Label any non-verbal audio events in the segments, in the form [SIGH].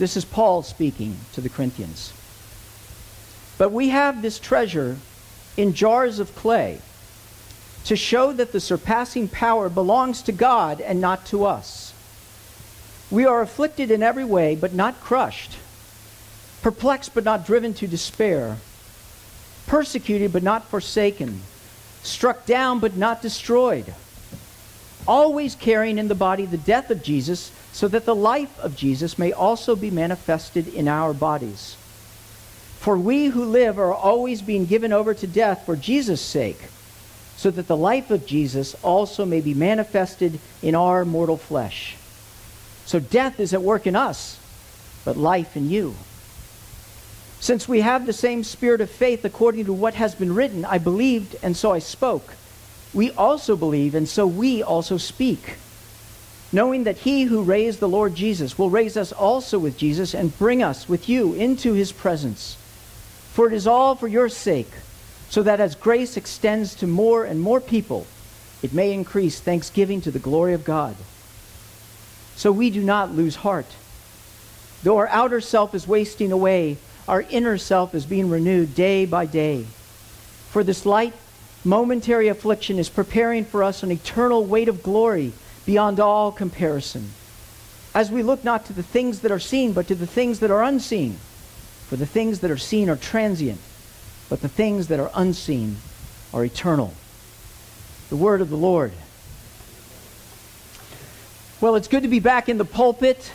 This is Paul speaking to the Corinthians. But we have this treasure in jars of clay to show that the surpassing power belongs to God and not to us. We are afflicted in every way, but not crushed, perplexed, but not driven to despair, persecuted, but not forsaken, struck down, but not destroyed, always carrying in the body the death of Jesus, so that the life of Jesus may also be manifested in our bodies. For we who live are always being given over to death for Jesus' sake so that the life of Jesus also may be manifested in our mortal flesh. So death is at work in us, but life in you. Since we have the same spirit of faith according to what has been written, I believed and so I spoke. We also believe and so we also speak. Knowing that he who raised the Lord Jesus will raise us also with Jesus and bring us with you into his presence. For it is all for your sake so that as grace extends to more and more people, it may increase thanksgiving to the glory of God. So we do not lose heart. Though our outer self is wasting away, our inner self is being renewed day by day. For this light, momentary affliction is preparing for us an eternal weight of glory beyond all comparison. As we look not to the things that are seen, but to the things that are unseen. For the things that are seen are transient but the things that are unseen are eternal. The word of the Lord. Well, it's good to be back in the pulpit.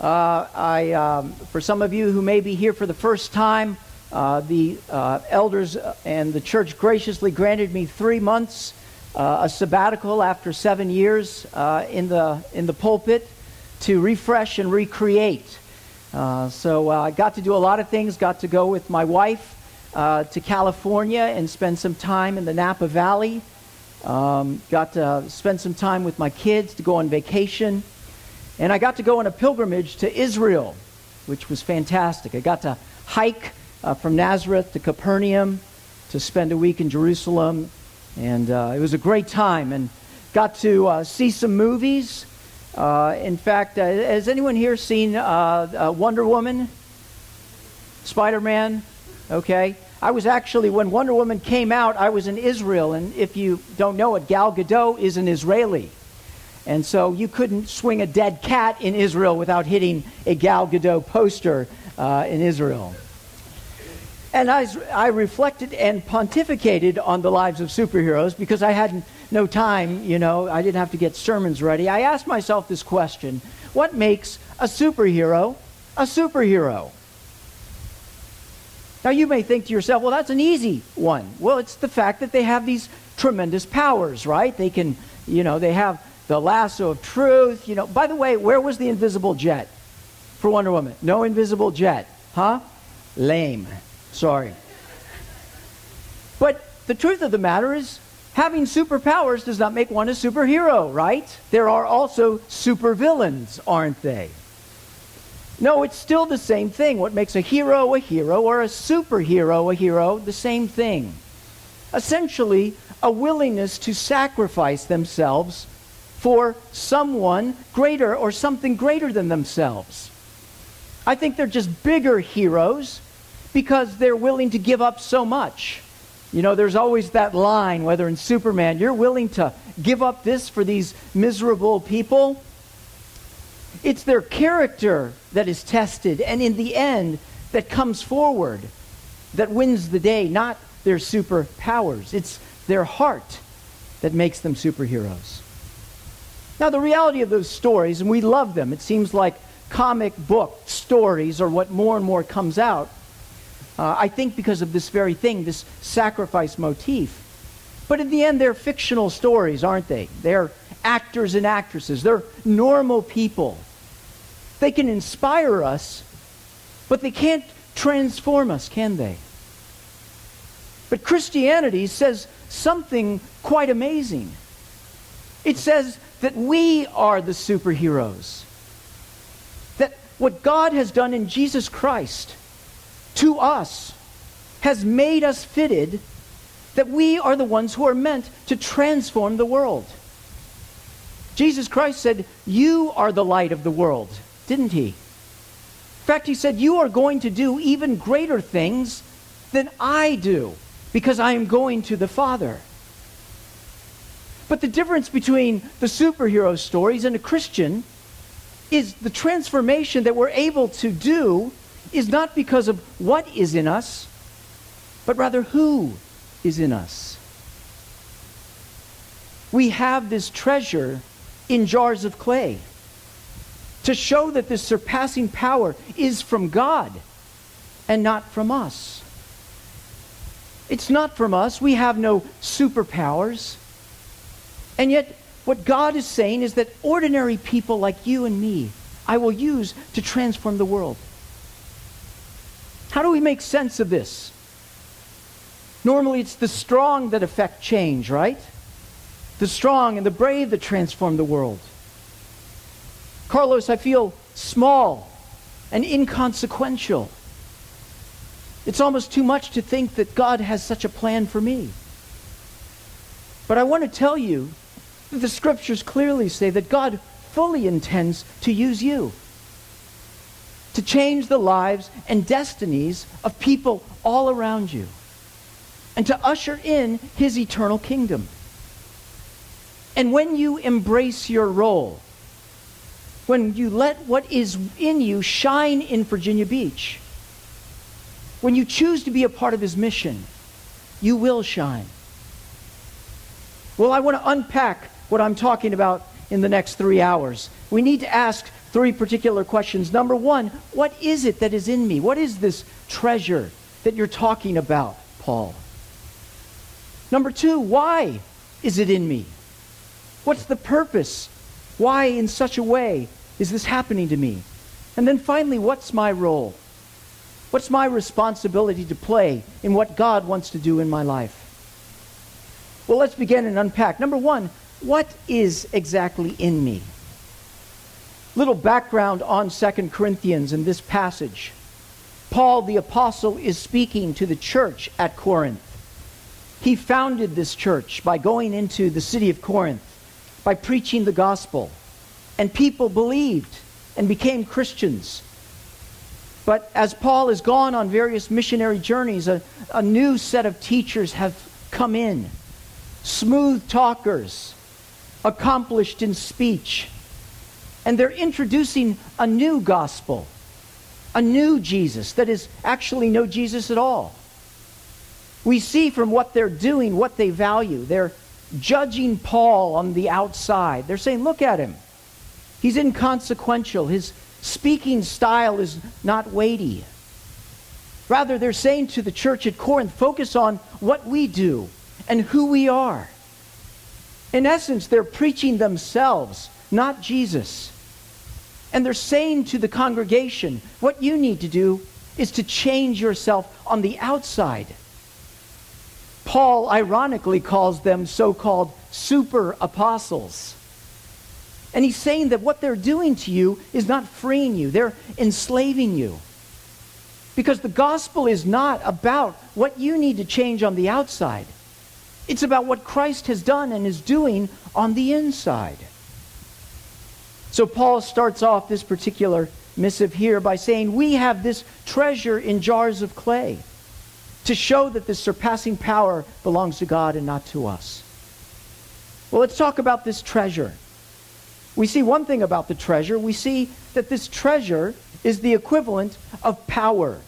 Uh, I, um, for some of you who may be here for the first time, uh, the uh, elders and the church graciously granted me three months, uh, a sabbatical after seven years uh, in, the, in the pulpit to refresh and recreate. Uh, so I got to do a lot of things, got to go with my wife uh, to California and spend some time in the Napa Valley. Um, got to spend some time with my kids to go on vacation. And I got to go on a pilgrimage to Israel, which was fantastic. I got to hike uh, from Nazareth to Capernaum to spend a week in Jerusalem. And uh, it was a great time. And got to uh, see some movies. Uh, in fact, uh, has anyone here seen uh, Wonder Woman? Spider Man? Okay? I was actually, when Wonder Woman came out, I was in Israel. And if you don't know it, Gal Gadot is an Israeli. And so you couldn't swing a dead cat in Israel without hitting a Gal Gadot poster uh, in Israel. And I, I reflected and pontificated on the lives of superheroes because I had no time, you know, I didn't have to get sermons ready. I asked myself this question What makes a superhero a superhero? Now, you may think to yourself, well, that's an easy one. Well, it's the fact that they have these tremendous powers, right? They can, you know, they have the lasso of truth. You know, by the way, where was the invisible jet for Wonder Woman? No invisible jet. Huh? Lame. Sorry. But the truth of the matter is, having superpowers does not make one a superhero, right? There are also supervillains, aren't they? No, it's still the same thing. What makes a hero a hero or a superhero a hero? The same thing. Essentially, a willingness to sacrifice themselves for someone greater or something greater than themselves. I think they're just bigger heroes because they're willing to give up so much. You know, there's always that line, whether in Superman, you're willing to give up this for these miserable people. It's their character that is tested, and in the end, that comes forward, that wins the day, not their superpowers. It's their heart that makes them superheroes. Now, the reality of those stories, and we love them, it seems like comic book stories are what more and more comes out. Uh, I think because of this very thing, this sacrifice motif. But in the end, they're fictional stories, aren't they? They're actors and actresses, they're normal people they can inspire us, but they can't transform us, can they? But Christianity says something quite amazing. It says that we are the superheroes. That what God has done in Jesus Christ to us has made us fitted that we are the ones who are meant to transform the world. Jesus Christ said, You are the light of the world didn't he? In fact, he said, You are going to do even greater things than I do because I am going to the Father. But the difference between the superhero stories and a Christian is the transformation that we're able to do is not because of what is in us, but rather who is in us. We have this treasure in jars of clay to show that this surpassing power is from God and not from us. It's not from us. We have no superpowers. And yet, what God is saying is that ordinary people like you and me, I will use to transform the world. How do we make sense of this? Normally, it's the strong that affect change, right? The strong and the brave that transform the world. Carlos, I feel small and inconsequential. It's almost too much to think that God has such a plan for me. But I want to tell you that the scriptures clearly say that God fully intends to use you to change the lives and destinies of people all around you and to usher in his eternal kingdom. And when you embrace your role, when you let what is in you shine in Virginia Beach, when you choose to be a part of his mission, you will shine. Well, I want to unpack what I'm talking about in the next three hours. We need to ask three particular questions. Number one, what is it that is in me? What is this treasure that you're talking about, Paul? Number two, why is it in me? What's the purpose? Why, in such a way, is this happening to me? And then finally, what's my role? What's my responsibility to play in what God wants to do in my life? Well, let's begin and unpack. Number one, what is exactly in me? Little background on Second Corinthians in this passage. Paul the apostle is speaking to the church at Corinth. He founded this church by going into the city of Corinth, by preaching the gospel and people believed and became Christians. But as Paul has gone on various missionary journeys, a, a new set of teachers have come in. Smooth talkers, accomplished in speech. And they're introducing a new gospel, a new Jesus that is actually no Jesus at all. We see from what they're doing what they value. They're judging Paul on the outside. They're saying, look at him. He's inconsequential. His speaking style is not weighty. Rather, they're saying to the church at Corinth, focus on what we do and who we are. In essence, they're preaching themselves, not Jesus. And they're saying to the congregation, what you need to do is to change yourself on the outside. Paul ironically calls them so called super apostles. And he's saying that what they're doing to you is not freeing you, they're enslaving you. Because the gospel is not about what you need to change on the outside. It's about what Christ has done and is doing on the inside. So Paul starts off this particular missive here by saying, We have this treasure in jars of clay to show that this surpassing power belongs to God and not to us. Well, let's talk about this treasure we see one thing about the treasure. We see that this treasure is the equivalent of power,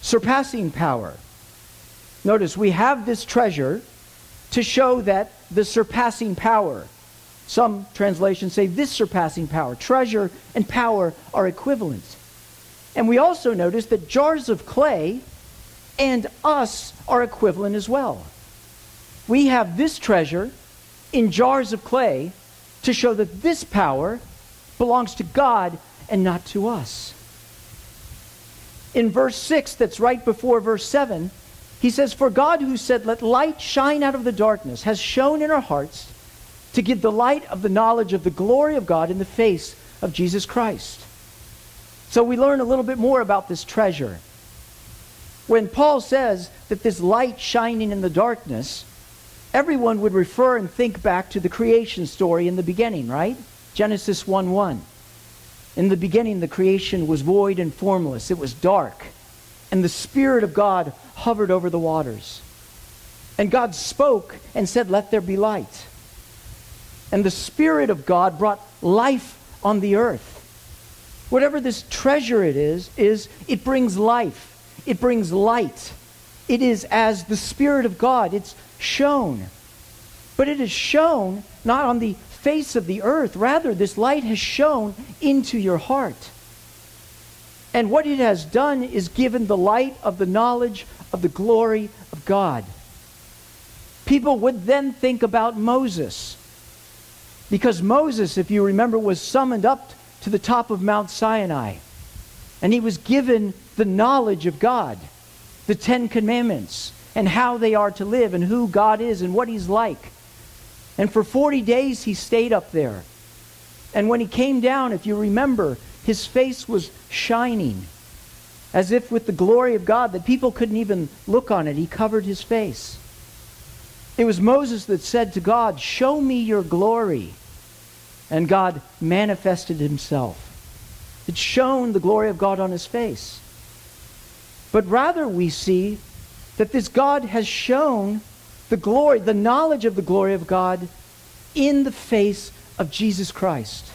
surpassing power. Notice we have this treasure to show that the surpassing power. Some translations say this surpassing power. Treasure and power are equivalent. And we also notice that jars of clay and us are equivalent as well. We have this treasure in jars of clay to show that this power belongs to God and not to us. In verse 6, that's right before verse 7, he says, For God who said, Let light shine out of the darkness, has shone in our hearts to give the light of the knowledge of the glory of God in the face of Jesus Christ. So we learn a little bit more about this treasure. When Paul says that this light shining in the darkness, everyone would refer and think back to the creation story in the beginning, right? Genesis 1 1. In the beginning, the creation was void and formless, it was dark, and the Spirit of God hovered over the waters. And God spoke and said, Let there be light. And the Spirit of God brought life on the earth. Whatever this treasure it is, is it brings life. It brings light. It is as the Spirit of God. It's shown. But it is shown not on the face of the earth. Rather, this light has shone into your heart. And what it has done is given the light of the knowledge of the glory of God. People would then think about Moses. Because Moses, if you remember, was summoned up to the top of Mount Sinai. And he was given the knowledge of God, the Ten Commandments, and how they are to live, and who God is, and what he's like. And for 40 days he stayed up there. And when he came down, if you remember, his face was shining, as if with the glory of God, that people couldn't even look on it. He covered his face. It was Moses that said to God, Show me your glory. And God manifested himself. It shone the glory of God on his face. But rather, we see that this God has shown the glory, the knowledge of the glory of God in the face of Jesus Christ.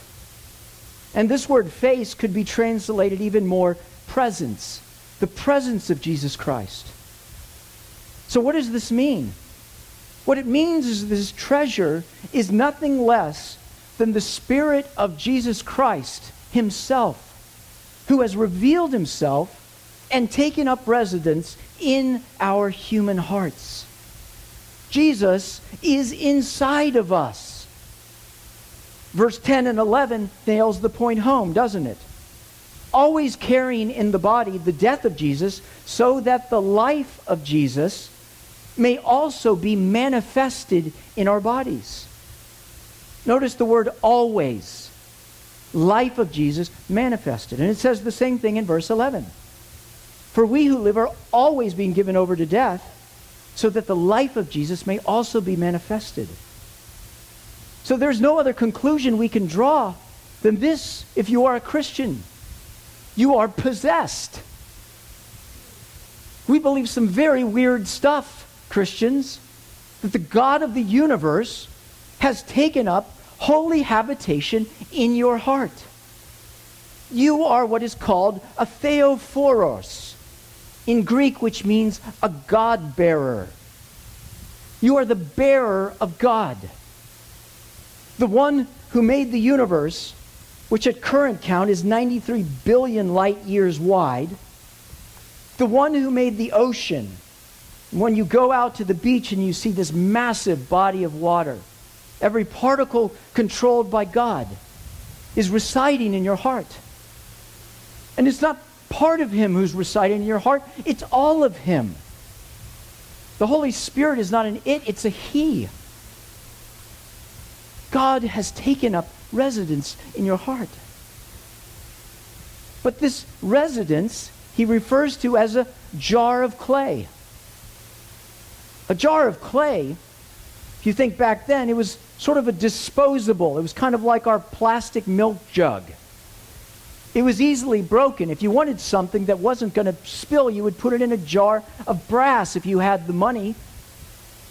And this word face could be translated even more presence, the presence of Jesus Christ. So, what does this mean? What it means is this treasure is nothing less than the Spirit of Jesus Christ Himself, who has revealed Himself and taken up residence in our human hearts. Jesus is inside of us. Verse 10 and 11 nails the point home, doesn't it? Always carrying in the body the death of Jesus, so that the life of Jesus may also be manifested in our bodies. Notice the word always. Life of Jesus manifested. And it says the same thing in verse 11. For we who live are always being given over to death so that the life of Jesus may also be manifested. So there's no other conclusion we can draw than this if you are a Christian. You are possessed. We believe some very weird stuff, Christians, that the God of the universe has taken up holy habitation in your heart. You are what is called a theophoros in Greek, which means a God bearer. You are the bearer of God. The one who made the universe, which at current count is 93 billion light years wide. The one who made the ocean. When you go out to the beach and you see this massive body of water, every particle controlled by God is residing in your heart. And it's not part of Him who's residing in your heart, it's all of Him. The Holy Spirit is not an it, it's a He. God has taken up residence in your heart. But this residence he refers to as a jar of clay. A jar of clay, if you think back then, it was sort of a disposable. It was kind of like our plastic milk jug. It was easily broken. If you wanted something that wasn't going to spill, you would put it in a jar of brass if you had the money.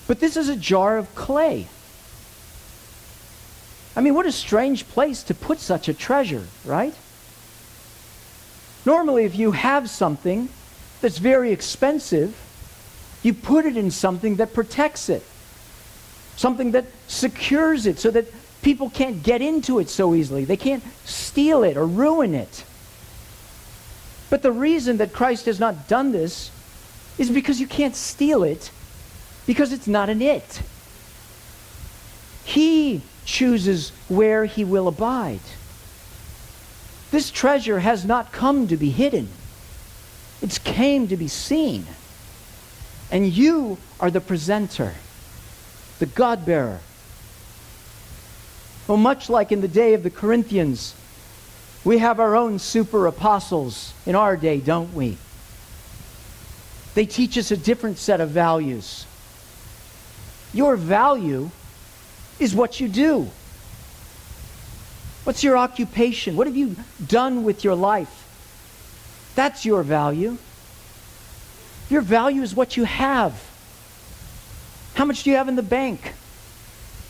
But this is a jar of clay. I mean, what a strange place to put such a treasure, right? Normally, if you have something that's very expensive, you put it in something that protects it, something that secures it so that people can't get into it so easily. They can't steal it or ruin it. But the reason that Christ has not done this is because you can't steal it, because it's not an it. He chooses where he will abide. This treasure has not come to be hidden. It's came to be seen. And you are the presenter, the God bearer, well, much like in the day of the Corinthians, we have our own super apostles in our day, don't we? They teach us a different set of values. Your value is what you do. What's your occupation? What have you done with your life? That's your value. Your value is what you have. How much do you have in the bank?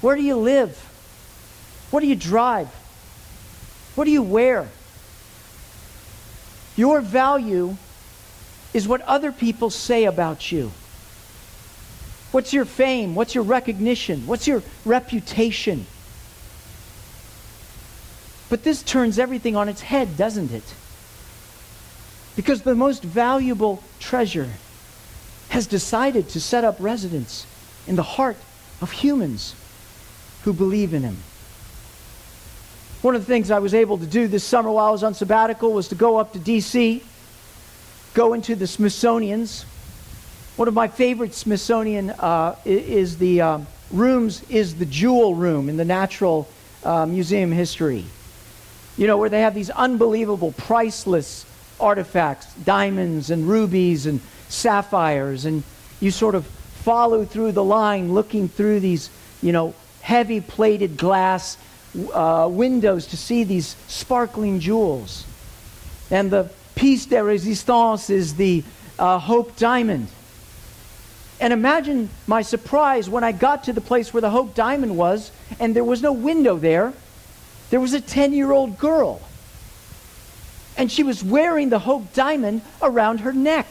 Where do you live? What do you drive? What do you wear? Your value is what other people say about you. What's your fame? What's your recognition? What's your reputation? But this turns everything on its head, doesn't it? Because the most valuable treasure has decided to set up residence in the heart of humans who believe in him. One of the things I was able to do this summer while I was on sabbatical was to go up to D.C., go into the Smithsonian's. One of my favorite Smithsonian uh, is the um, rooms is the Jewel Room in the Natural uh, Museum History. You know, where they have these unbelievable, priceless artifacts, diamonds and rubies and sapphires, and you sort of follow through the line looking through these, you know, heavy plated glass uh, windows to see these sparkling jewels. And the piece de resistance is the uh, Hope Diamond. And imagine my surprise when I got to the place where the Hope Diamond was, and there was no window there. There was a 10 year old girl. And she was wearing the Hope Diamond around her neck,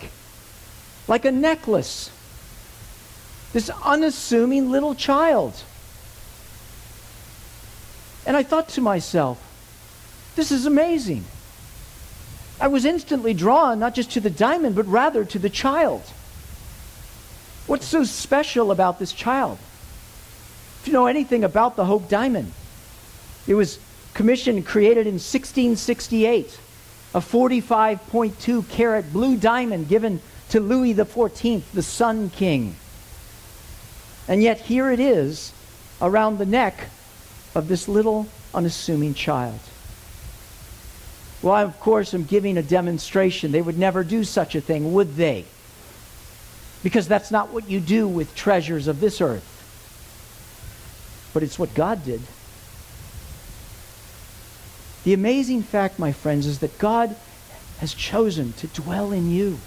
like a necklace. This unassuming little child. And I thought to myself, this is amazing. I was instantly drawn not just to the diamond, but rather to the child. What's so special about this child? If you know anything about the Hope Diamond, it was commissioned, created in 1668, a 45.2 carat blue diamond given to Louis XIV, the Sun King. And yet here it is around the neck of this little unassuming child. Well, I, of course, am giving a demonstration. They would never do such a thing, would they? Because that's not what you do with treasures of this earth. But it's what God did. The amazing fact, my friends, is that God has chosen to dwell in you.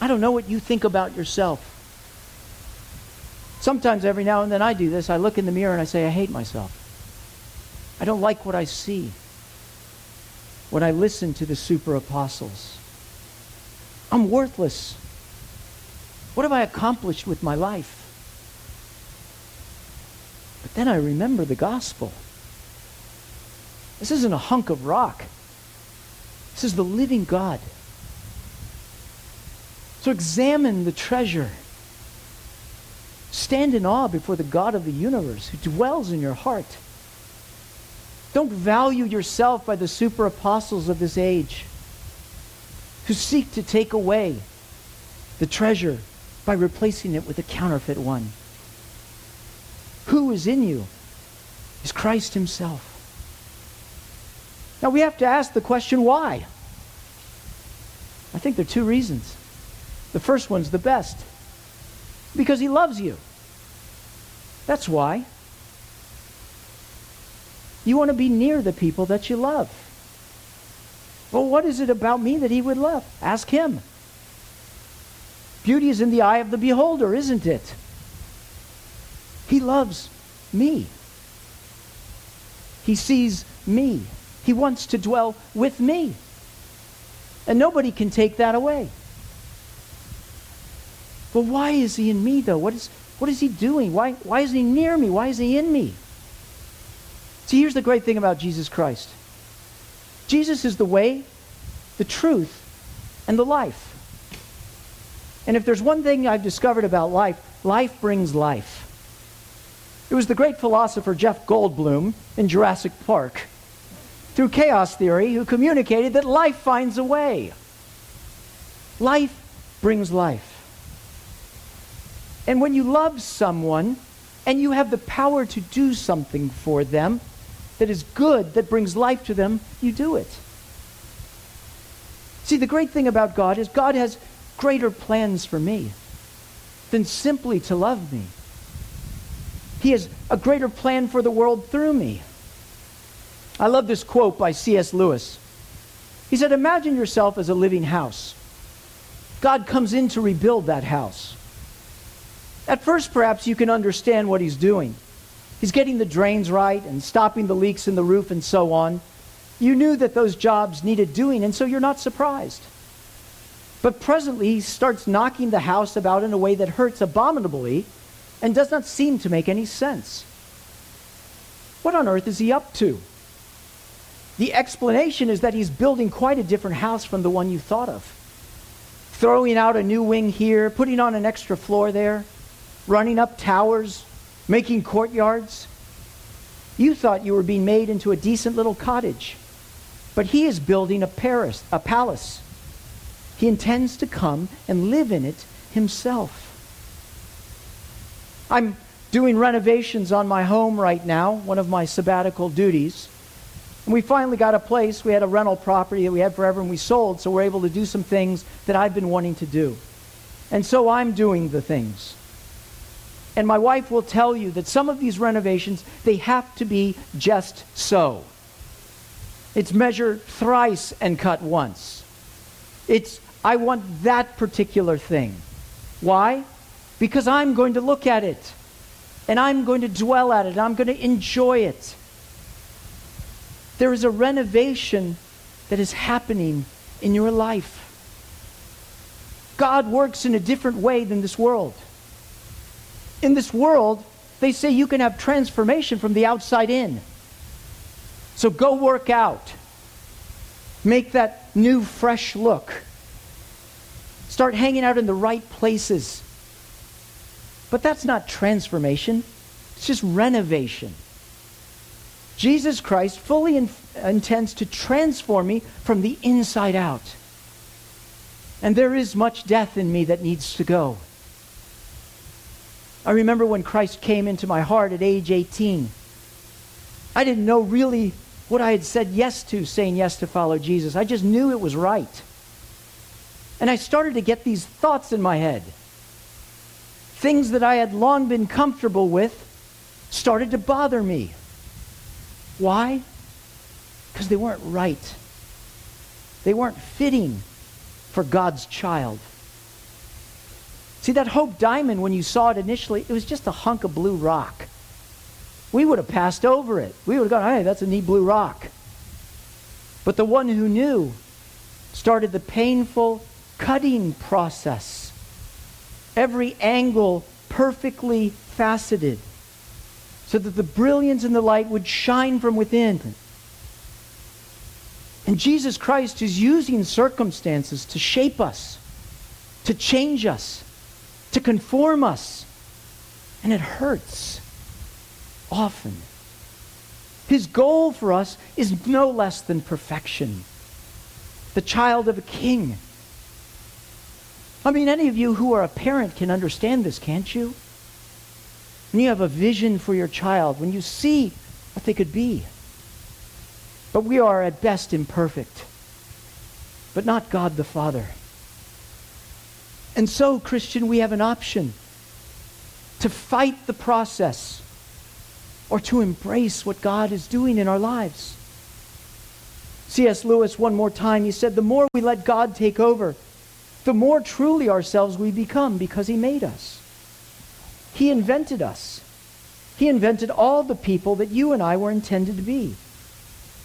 I don't know what you think about yourself. Sometimes, every now and then, I do this. I look in the mirror and I say, I hate myself. I don't like what I see when I listen to the super apostles. I'm worthless. What have I accomplished with my life? But then I remember the gospel. This isn't a hunk of rock. This is the living God. So examine the treasure. Stand in awe before the God of the universe who dwells in your heart. Don't value yourself by the super apostles of this age who seek to take away the treasure by replacing it with a counterfeit one. Who is in you is Christ himself. Now we have to ask the question why? I think there are two reasons. The first one's the best because he loves you. That's why. You want to be near the people that you love. Well, what is it about me that he would love? Ask him. Beauty is in the eye of the beholder, isn't it? He loves me. He sees me. He wants to dwell with me. And nobody can take that away. But why is he in me, though? What is, what is he doing? Why, why is he near me? Why is he in me? See, here's the great thing about Jesus Christ Jesus is the way, the truth, and the life. And if there's one thing I've discovered about life, life brings life. It was the great philosopher Jeff Goldblum in Jurassic Park, through chaos theory, who communicated that life finds a way. Life brings life. And when you love someone and you have the power to do something for them that is good, that brings life to them, you do it. See, the great thing about God is God has greater plans for me than simply to love me. He has a greater plan for the world through me. I love this quote by C.S. Lewis. He said, Imagine yourself as a living house. God comes in to rebuild that house. At first, perhaps you can understand what he's doing. He's getting the drains right and stopping the leaks in the roof and so on. You knew that those jobs needed doing, and so you're not surprised. But presently, he starts knocking the house about in a way that hurts abominably and does not seem to make any sense. What on earth is he up to? The explanation is that he's building quite a different house from the one you thought of. Throwing out a new wing here, putting on an extra floor there, running up towers, making courtyards. You thought you were being made into a decent little cottage. But he is building a, Paris, a palace. He intends to come and live in it himself. I'm doing renovations on my home right now, one of my sabbatical duties. And we finally got a place. We had a rental property that we had forever and we sold, so we're able to do some things that I've been wanting to do. And so I'm doing the things. And my wife will tell you that some of these renovations, they have to be just so. It's measure thrice and cut once. It's, I want that particular thing. Why? Because I'm going to look at it and I'm going to dwell at it and I'm going to enjoy it. There is a renovation that is happening in your life. God works in a different way than this world. In this world, they say you can have transformation from the outside in. So go work out. Make that new, fresh look. Start hanging out in the right places. But that's not transformation, it's just renovation. Jesus Christ fully in- intends to transform me from the inside out. And there is much death in me that needs to go. I remember when Christ came into my heart at age 18. I didn't know really what I had said yes to, saying yes to follow Jesus. I just knew it was right. And I started to get these thoughts in my head. Things that I had long been comfortable with started to bother me. Why? Because they weren't right. They weren't fitting for God's child. See, that Hope Diamond, when you saw it initially, it was just a hunk of blue rock we would have passed over it. We would have gone, hey, that's a neat blue rock. But the one who knew started the painful cutting process. Every angle perfectly faceted so that the brilliance and the light would shine from within. And Jesus Christ is using circumstances to shape us, to change us, to conform us. And it hurts often. His goal for us is no less than perfection. The child of a king. I mean, any of you who are a parent can understand this, can't you? When you have a vision for your child, when you see what they could be. But we are at best imperfect, but not God the Father. And so, Christian, we have an option to fight the process or to embrace what God is doing in our lives. C.S. Lewis, one more time, he said, The more we let God take over, the more truly ourselves we become because He made us. He invented us. He invented all the people that you and I were intended to be.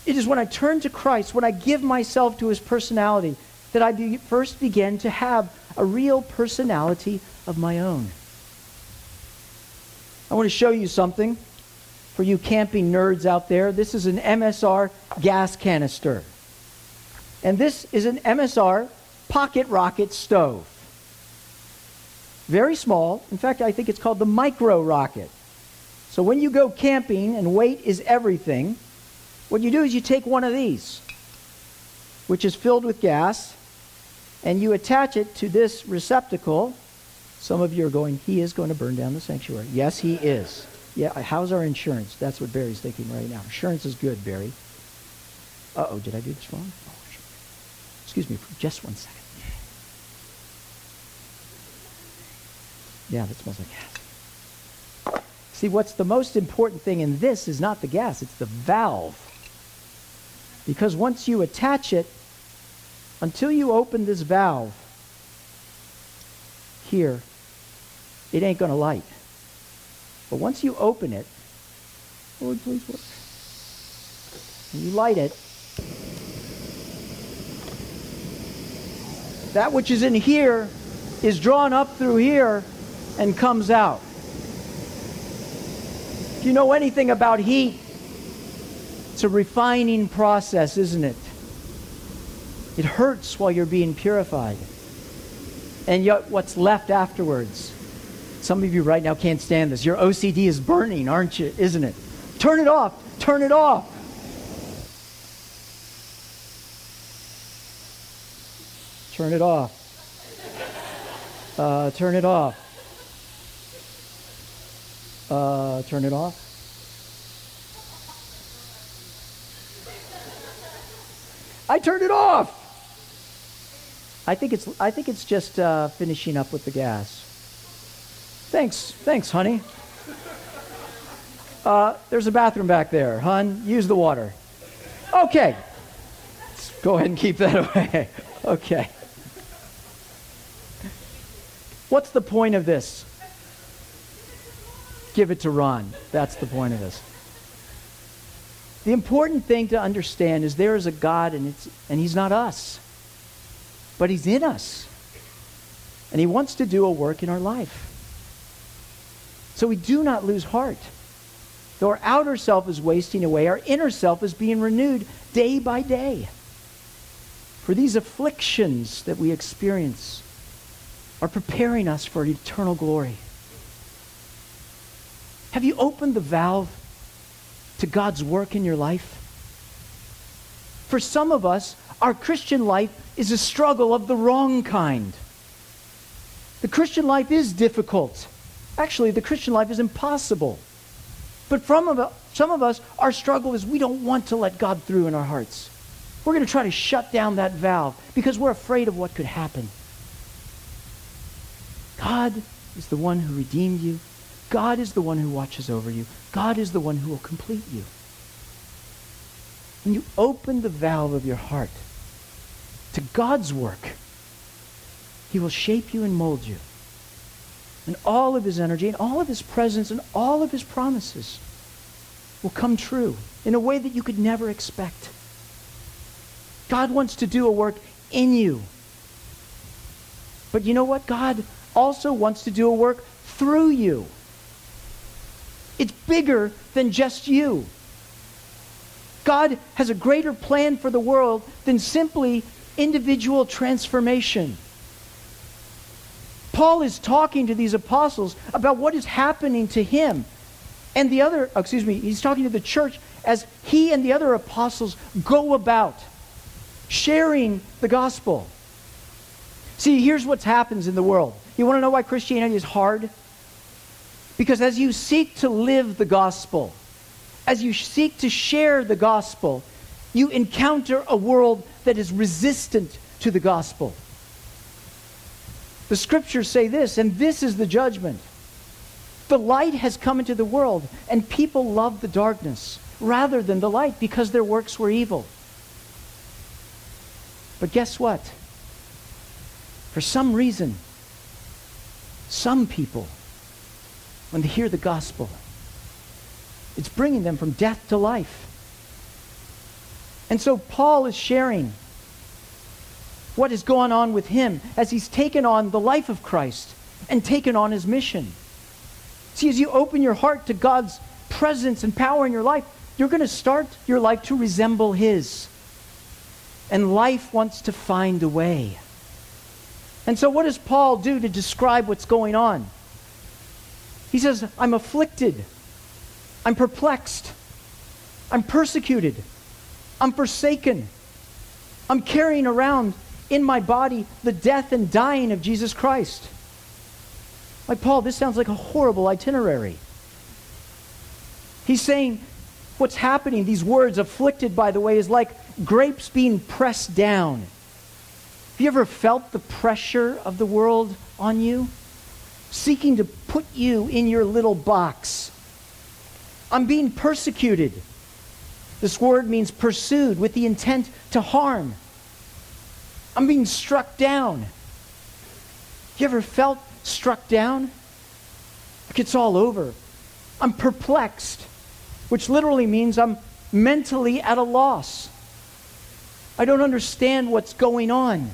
It is when I turn to Christ, when I give myself to His personality, that I be, first begin to have a real personality of my own. I want to show you something for you camping nerds out there, this is an MSR gas canister. And this is an MSR pocket rocket stove. Very small. In fact, I think it's called the micro rocket. So when you go camping and weight is everything, what you do is you take one of these, which is filled with gas, and you attach it to this receptacle. Some of you are going, he is going to burn down the sanctuary. Yes, he is. Yeah, uh, how's our insurance? That's what Barry's thinking right now. Insurance is good, Barry. Uh-oh, did I do this wrong? Oh, Excuse me for just one second. Yeah, that smells like gas. See, what's the most important thing in this is not the gas, it's the valve. Because once you attach it, until you open this valve here, it ain't going to light. But once you open it, Lord, please work. And you light it, that which is in here is drawn up through here and comes out. If you know anything about heat, it's a refining process, isn't it? It hurts while you're being purified. And yet, what's left afterwards? Some of you right now can't stand this. Your OCD is burning, aren't you? Isn't it? Turn it off. Turn it off. Turn it off. Uh, turn it off. Uh, turn it off. I turned it off. I think it's I think it's just uh, finishing up with the gas. Thanks, thanks, honey. Uh, there's a bathroom back there, hun. Use the water. Okay. Let's go ahead and keep that [LAUGHS] away. okay. What's the point of this? Give it to Ron. That's the point of this. The important thing to understand is there is a God and, it's, and He's not us, but He's in us. And He wants to do a work in our life. So we do not lose heart. Though our outer self is wasting away, our inner self is being renewed day by day. For these afflictions that we experience are preparing us for eternal glory. Have you opened the valve to God's work in your life? For some of us, our Christian life is a struggle of the wrong kind. The Christian life is difficult. Actually, the Christian life is impossible. But from some of us, our struggle is we don't want to let God through in our hearts. We're going to try to shut down that valve because we're afraid of what could happen. God is the one who redeemed you. God is the one who watches over you. God is the one who will complete you. When you open the valve of your heart to God's work, He will shape you and mold you. And all of His energy and all of His presence and all of His promises will come true in a way that you could never expect. God wants to do a work in you. But you know what? God also wants to do a work through you. It's bigger than just you. God has a greater plan for the world than simply individual transformation. Paul is talking to these apostles about what is happening to him. And the other, oh, excuse me, he's talking to the church as he and the other apostles go about sharing the gospel. See, here's what happens in the world. You want to know why Christianity is hard? Because as you seek to live the gospel, as you seek to share the gospel, you encounter a world that is resistant to the gospel. The scriptures say this, and this is the judgment. The light has come into the world, and people love the darkness rather than the light because their works were evil. But guess what? For some reason, some people, when they hear the gospel, it's bringing them from death to life. And so Paul is sharing what has gone on with him as he's taken on the life of Christ and taken on his mission. See, as you open your heart to God's presence and power in your life, you're going to start your life to resemble his. And life wants to find a way. And so, what does Paul do to describe what's going on? He says, I'm afflicted, I'm perplexed, I'm persecuted, I'm forsaken, I'm carrying around in my body the death and dying of Jesus Christ. Like, Paul, this sounds like a horrible itinerary. He's saying what's happening, these words, afflicted, by the way, is like grapes being pressed down. Have you ever felt the pressure of the world on you? Seeking to put you in your little box. I'm being persecuted. This word means pursued with the intent to harm. I'm being struck down. You ever felt struck down? Like it's all over. I'm perplexed, which literally means I'm mentally at a loss. I don't understand what's going on.